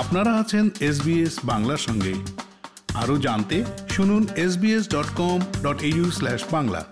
আপনারা আছেন এসবিএস বাংলার সঙ্গে। আরও জানতে শুনুন SBS dot com dot U slash Bangla.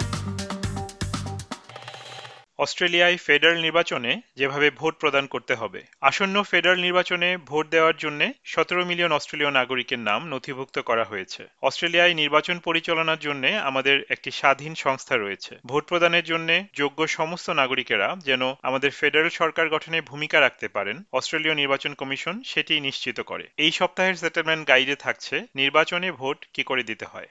অস্ট্রেলিয়ায় ফেডারেল নির্বাচনে যেভাবে ভোট প্রদান করতে হবে, আসন্ন ফেডারেল নির্বাচনে ভোট দেওয়ার জন্য সতেরো মিলিয়ন অস্ট্রেলীয় নাগরিকের নাম নথিভুক্ত করা হয়েছে। অস্ট্রেলিয়ায় নির্বাচন পরিচালনার জন্য আমাদের একটি স্বাধীন সংস্থা রয়েছে। ভোট প্রদানের জন্য যোগ্য সমস্ত নাগরিকেরা যেন আমাদের ফেডারেল সরকার গঠনে ভূমিকা রাখতে পারেন, অস্ট্রেলীয় নির্বাচন কমিশন সেটি নিশ্চিত করে। এই সপ্তাহের সেটেলমেন্ট গাইডে থাকছে, নির্বাচনে ভোট কি করে দিতে হয়।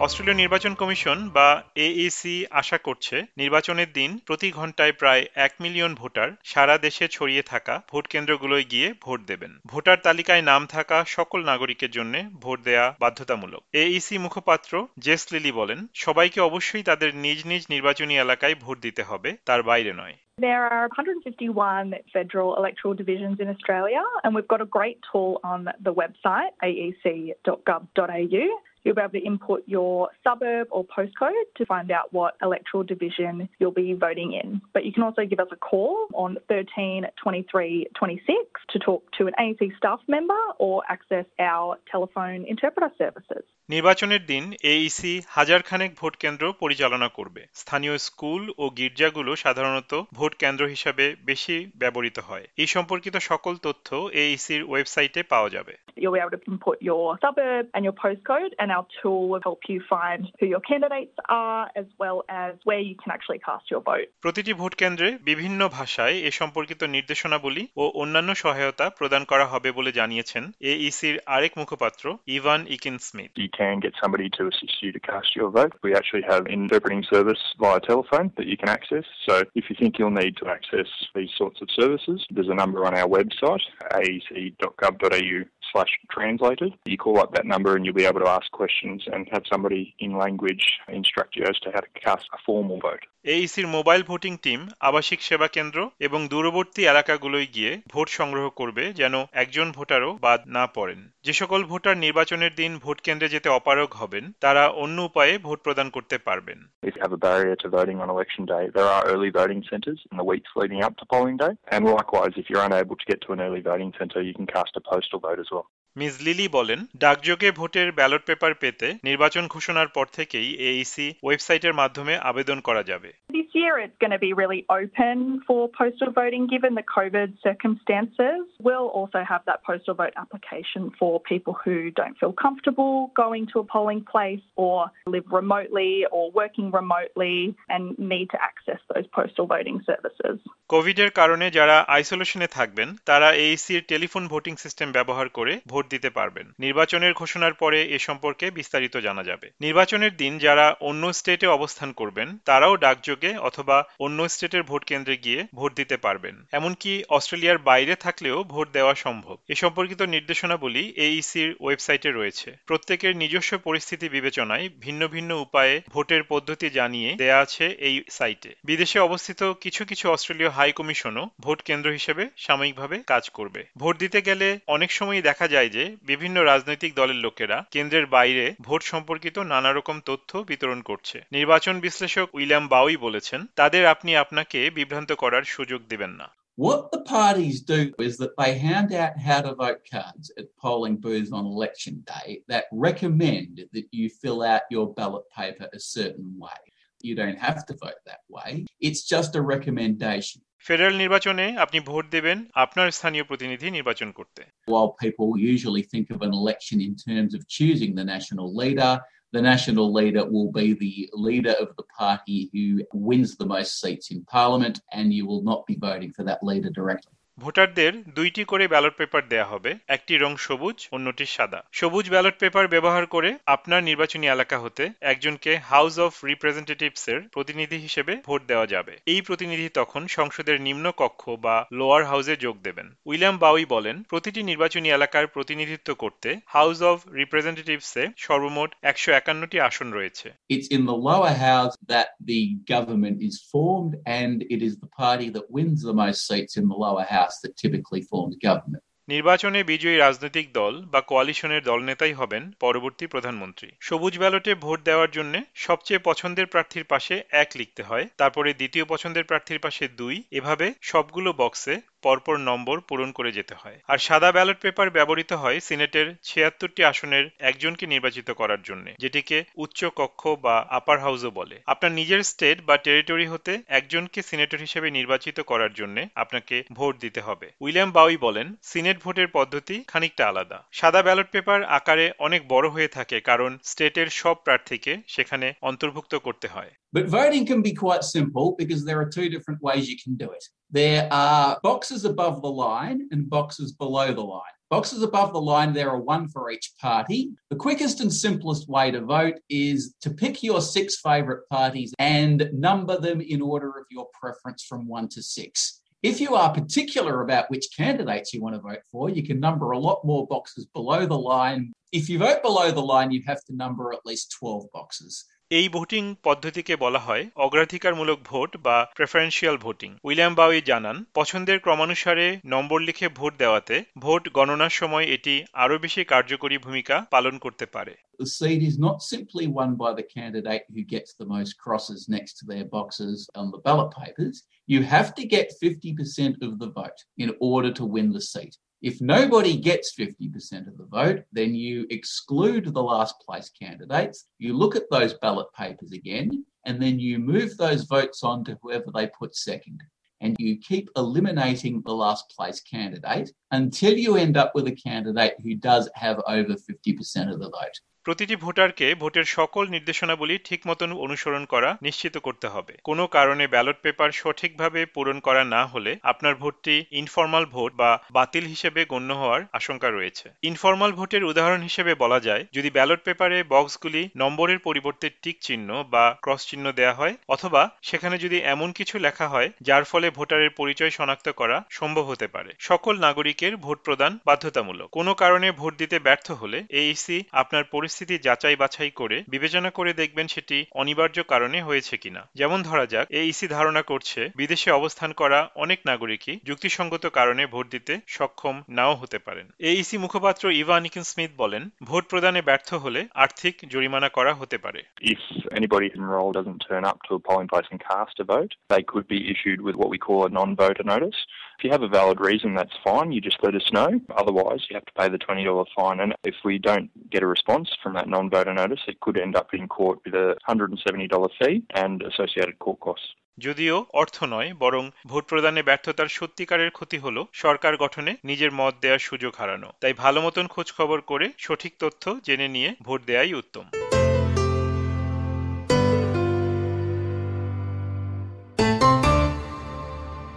অস্ট্রেলীয় নির্বাচন কমিশন বা এইসি আশা করছে নির্বাচনের দিন প্রতি ঘন্টায় প্রায় এক মিলিয়ন ভোটার সারা দেশে ছড়িয়ে থাকা ভোট কেন্দ্রগুলোয় গিয়ে ভোট দেবেন। ভোটার তালিকায় নাম থাকা সকল নাগরিকের জন্য ভোট দেয়া বাধ্যতামূলক। এইসি মুখপাত্র জেস লিলি বলেন সবাইকে অবশ্যই তাদের নিজ নিজ নির্বাচনী এলাকায় ভোট দিতে হবে তার বাইরে নয়। There are 151 federal electoral divisions in Australia, and we've got a great tool on the website, aec.gov.au. You'll be able to input your suburb or postcode to find out what electoral division you'll be voting in. But you can also give us a call on 13 23 26 to talk to an AEC staff member or access our telephone interpreter services. নির্বাচনের দিন এইসি হাজার খানেক vote কেন্দ্র পরিচালনা করবে স্থানীয় school ও গির্জাগুলো সাধারণত vote কেন্দ্র হিসাবে বেশি ব্যবহৃত হয় এই সম্পর্কিত সকল তথ্য এইসির ওয়েবসাইটে পাওয়া যাবে You'll be able to input your suburb and your postcode and our tool will help you find who your candidates are as well as where you can actually cast your vote. প্রতিটি vote কেন্দ্রে বিভিন্ন ভাষায় এ সম্পর্কিত নির্দেশনাবলী ও অন্যান্য সহায়তা প্রদান করা হবে বলে জানিয়েছেন এইসির আরেক মুখপাত্র Evan Ikin Smith can get somebody to assist you to cast your vote. We actually have interpreting service via telephone that you can access. So if you think you'll need to access these sorts of services, there's a number on our website, aec.gov.au slash translated. You call up that number and you'll be able to ask questions and have somebody in language instruct you as to how to cast a formal vote. এইসির mobile voting team আবাসিক সেবা কেন্দ্র এবং দূরবর্তী এলাকাগুলোয় গিয়ে vote সংগ্রহ করবে যেন একজন ভোটারও বাদ না পড়েন যে সকল ভোটার নির্বাচনের দিন ভোট কেন্দ্রে যেতে অপারগ হবেন তারা অন্য উপায়ে ভোট প্রদান করতে পারবেন If you have a barrier to voting on election day, there are early voting centres in the weeks leading up to polling day. And likewise, if you're unable to get to an early voting centre, you can cast a postal vote as well. Miss Lily বলেন ডাকযোগে ভোটের ballot paper পেতে নির্বাচন ঘোষণার পর থেকেই এইসি ওয়েবসাইটের মাধ্যমে আবেদন করা যাবে This year it's going to be really open for postal voting given the COVID circumstances. We'll also have that postal vote application for people who don't feel comfortable going to a polling place or live remotely or working remotely and need to access those postal voting services. কোভিডের কারণে যারা আইসোলেশনে থাকবেন তারা এইসির telephone voting system ব্যবহার করে vote দিতে পারবেন। নির্বাচনের ঘোষণার পরে এ সম্পর্কে বিস্তারিত জানা যাবে। নির্বাচনের দিন যারা অন্য স্টেটে অবস্থান করবেন, তারাও ডাকযোগে অথবা অন্য স্টেটের ভোট কেন্দ্রে গিয়ে ভোট দিতে পারবেন। এমনকি অস্ট্রেলিয়ার বাইরে থাকলেও ভোট দেওয়া সম্ভব। এ সম্পর্কিত নির্দেশনাবলী এইসির ওয়েবসাইটে রয়েছে। প্রত্যেকের নিজস্ব পরিস্থিতি বিবেচনায় ভিন্ন ভিন্ন উপায়ে ভোটের পদ্ধতি জানিয়ে দেয়া আছে এই সাইটে। বিদেশে অবস্থিত কিছু কিছু অস্ট্রেলীয় হাই কমিশনও ভোট কেন্দ্র হিসেবে সাময়িকভাবে কাজ করবে। ভোট দিতে গেলে অনেক সময় দেখা যায় যে বিভিন্ন রাজনৈতিক দলের লোকেরা কেন্দ্রের বাইরে ভোট সম্পর্কিত নানা রকম তথ্য বিতরণ করছে নির্বাচন বিশ্লেষক উইলিয়াম বাউই বলেছেন তাদের আপনি আপনাকে বিভ্রান্ত করার সুযোগ দিবেন না What the parties do is that they hand out how to vote cards at polling booths on election day that recommend that you fill out your ballot paper a certain way. You don't have to vote that way. It's just a recommendation. Federal নির্বাচনে আপনি vote দেবেন আপনার স্থানীয় প্রতিনিধি নির্বাচন করতে While people usually think of an election in terms of choosing the national leader, the national leader will be the leader of the party who wins the most seats in parliament, and you will not be voting for that leader directly. ভোটারদের দুইটি করে ballot paper দেয়া হবে একটি রং সবুজ অন্যটি সাদা। সবুজ ব্যালট পেপার ব্যবহার করে আপনার নির্বাচনী এলাকা হতে একজনকে হাউস অফ রিপ্রেজেন্টেটিভস এর প্রতিনিধি হিসেবে ভোট দেওয়া যাবে। এই প্রতিনিধি তখন সংসদের নিম্ন কক্ষ বা লোয়ার হাউসে যোগ দেবেন। উইলিয়াম বাউই বলেন প্রতিটি নির্বাচনী এলাকার প্রতিনিধিত্ব করতে হাউস অফ রিপ্রেজেন্টেটিভস সর্বমোট একশো একান্নটি আসন রয়েছে। It's in the lower house that the government is formed, and it is the party that wins the most seats in the lower house. That typically forms government. নির্বাচনে বিজয়ী রাজনৈতিক দল বা কোয়ালিশনের দলনেতাই হবেন পরবর্তী প্রধানমন্ত্রী সবুজ ব্যালটে ভোট দেওয়ার জন্য সবচেয়ে পছন্দের প্রার্থীর পাশে এক লিখতে হয়, তারপরে দ্বিতীয় পছন্দের প্রার্থীর পাশে দুই এভাবে সবগুলো বক্সে পরপর নম্বর পূরণ করে যেতে হয়। আর সাদা ব্যালট পেপার ব্যবহৃত হয় সিনেটের ছিয়াত্তরটি আসনের একজনকে নির্বাচিত করার জন্য, যেটিকে উচ্চ কক্ষ বা আপার হাউসও বলে। আপনার নিজের স্টেট বা টেরিটরি হতে একজনকে সিনেটর হিসেবে নির্বাচিত করার জন্য আপনাকে ভোট দিতে হবে। উইলিয়াম বাউই বলেন, সিনেট ভোটের পদ্ধতি খানিকটা আলাদা। সাদা ব্যালট পেপার আকারে অনেক বড় হয়ে থাকে কারণ স্টেটের সব প্রার্থীকে সেখানে অন্তর্ভুক্ত করতে হয়। But voting can be quite simple because there are two different ways you can do it. There are boxes above the line and boxes below the line. Boxes above the line, there are one for each party. The quickest and simplest way to vote is to pick your six favourite parties and number them in order of your preference from one to six. If you are particular about which candidates you want to vote for, you can number a lot more boxes below the line. If you vote below the line, you have to number at least 12 boxes. এই voting পদ্ধতিকে বলা হয় অগ্রাধিকারমূলক vote বা preferential voting William Bowie জানান পছন্দের ক্রমানুসারে নম্বর লিখে ভোট দেওয়াতে ভোট গণনার সময় এটি আরও বেশি কার্যকরী ভূমিকা পালন করতে পারে The seat is not simply won by the candidate who gets the most crosses next to their boxes on the ballot papers. You have to get 50% of the vote in order to win the seat. If nobody gets 50% of the vote, then you exclude the last place candidates. You look at those ballot papers again, and then you move those votes on to whoever they put second. And you keep eliminating the last place candidate until you end up with a candidate who does have over 50% of the vote. প্রতিটি ভোটারকে ভোটের সকল নির্দেশনাবলী ঠিক মতন অনুসরণ করা নিশ্চিত করতে হবে। কোনো কারণে ব্যালট পেপার সঠিকভাবে পূরণ করা না হলে আপনার ভোটটি ইনফর্মাল ভোট বা বাতিল হিসেবে গণ্য হওয়ার আশঙ্কা রয়েছে। ইনফর্মাল ভোটের উদাহরণ হিসেবে বলা যায়, যদি ব্যালট পেপারে বক্সগুলি নম্বরের পরিবর্তে টিক চিহ্ন বা ক্রস চিহ্ন দেয়া হয়, অথবা সেখানে যদি এমন কিছু লেখা হয়, যার ফলে ভোটারের পরিচয় শনাক্ত করা সম্ভব হতে পারে। সকল নাগরিকের ভোট প্রদান বাধ্যতামূলক। কোনো কারণে ভোট দিতে ব্যর্থ হলে এইসি আপনার পরিস্থিতি যাচাই বাছাই করে বিবেচনা করে দেখবেন সেটি অনিবার্য কারণে হয়েছে কিনা যেমন ধরা যাক এইসি ধারণা করছে বিদেশে অবস্থান করা অনেক নাগরিকই যুক্তিসঙ্গত কারণে ভোট দিতে সক্ষম নাও হতে পারেন এইসি মুখপাত্র ইভা নিকিন স্মিথ বলেন ভোট প্রদানে ব্যর্থ হলে আর্থিক জরিমানা করা হতে পারে If anybody enrolled doesn't turn up to a polling place and cast a vote, they could be issued with what we call a non-voter notice. If you have a valid reason, that's fine. You just let us know. Otherwise, you have to pay the $20 fine. And if we don't get a response from that non-voter notice, it could end up in court with a $170 fee and associated court costs. যদিও অর্থ নয় বরং vote প্রদানে ব্যর্থতার সত্যিকারের ক্ষতি হল সরকার গঠনে নিজের মত দেওয়ার সুযোগ হারানো। তাই ভালো মতন খোঁজ খবর করে সঠিক তথ্য জেনে নিয়ে ভোট দেয়াই উত্তম।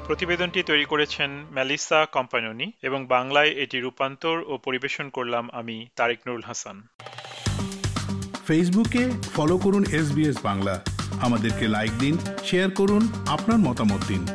প্রতিবেদনটি তৈরি করেছেন ম্যালিসা কম্পানি এবং বাংলায় এটি রূপান্তর ও পরিবেশন করলাম আমি তারেক নুরুল হাসান। ফেসবুকে ফলো করুন এস বাংলা। আমাদেরকে লাইক দিন শেয়ার করুন আপনার মতামত দিন।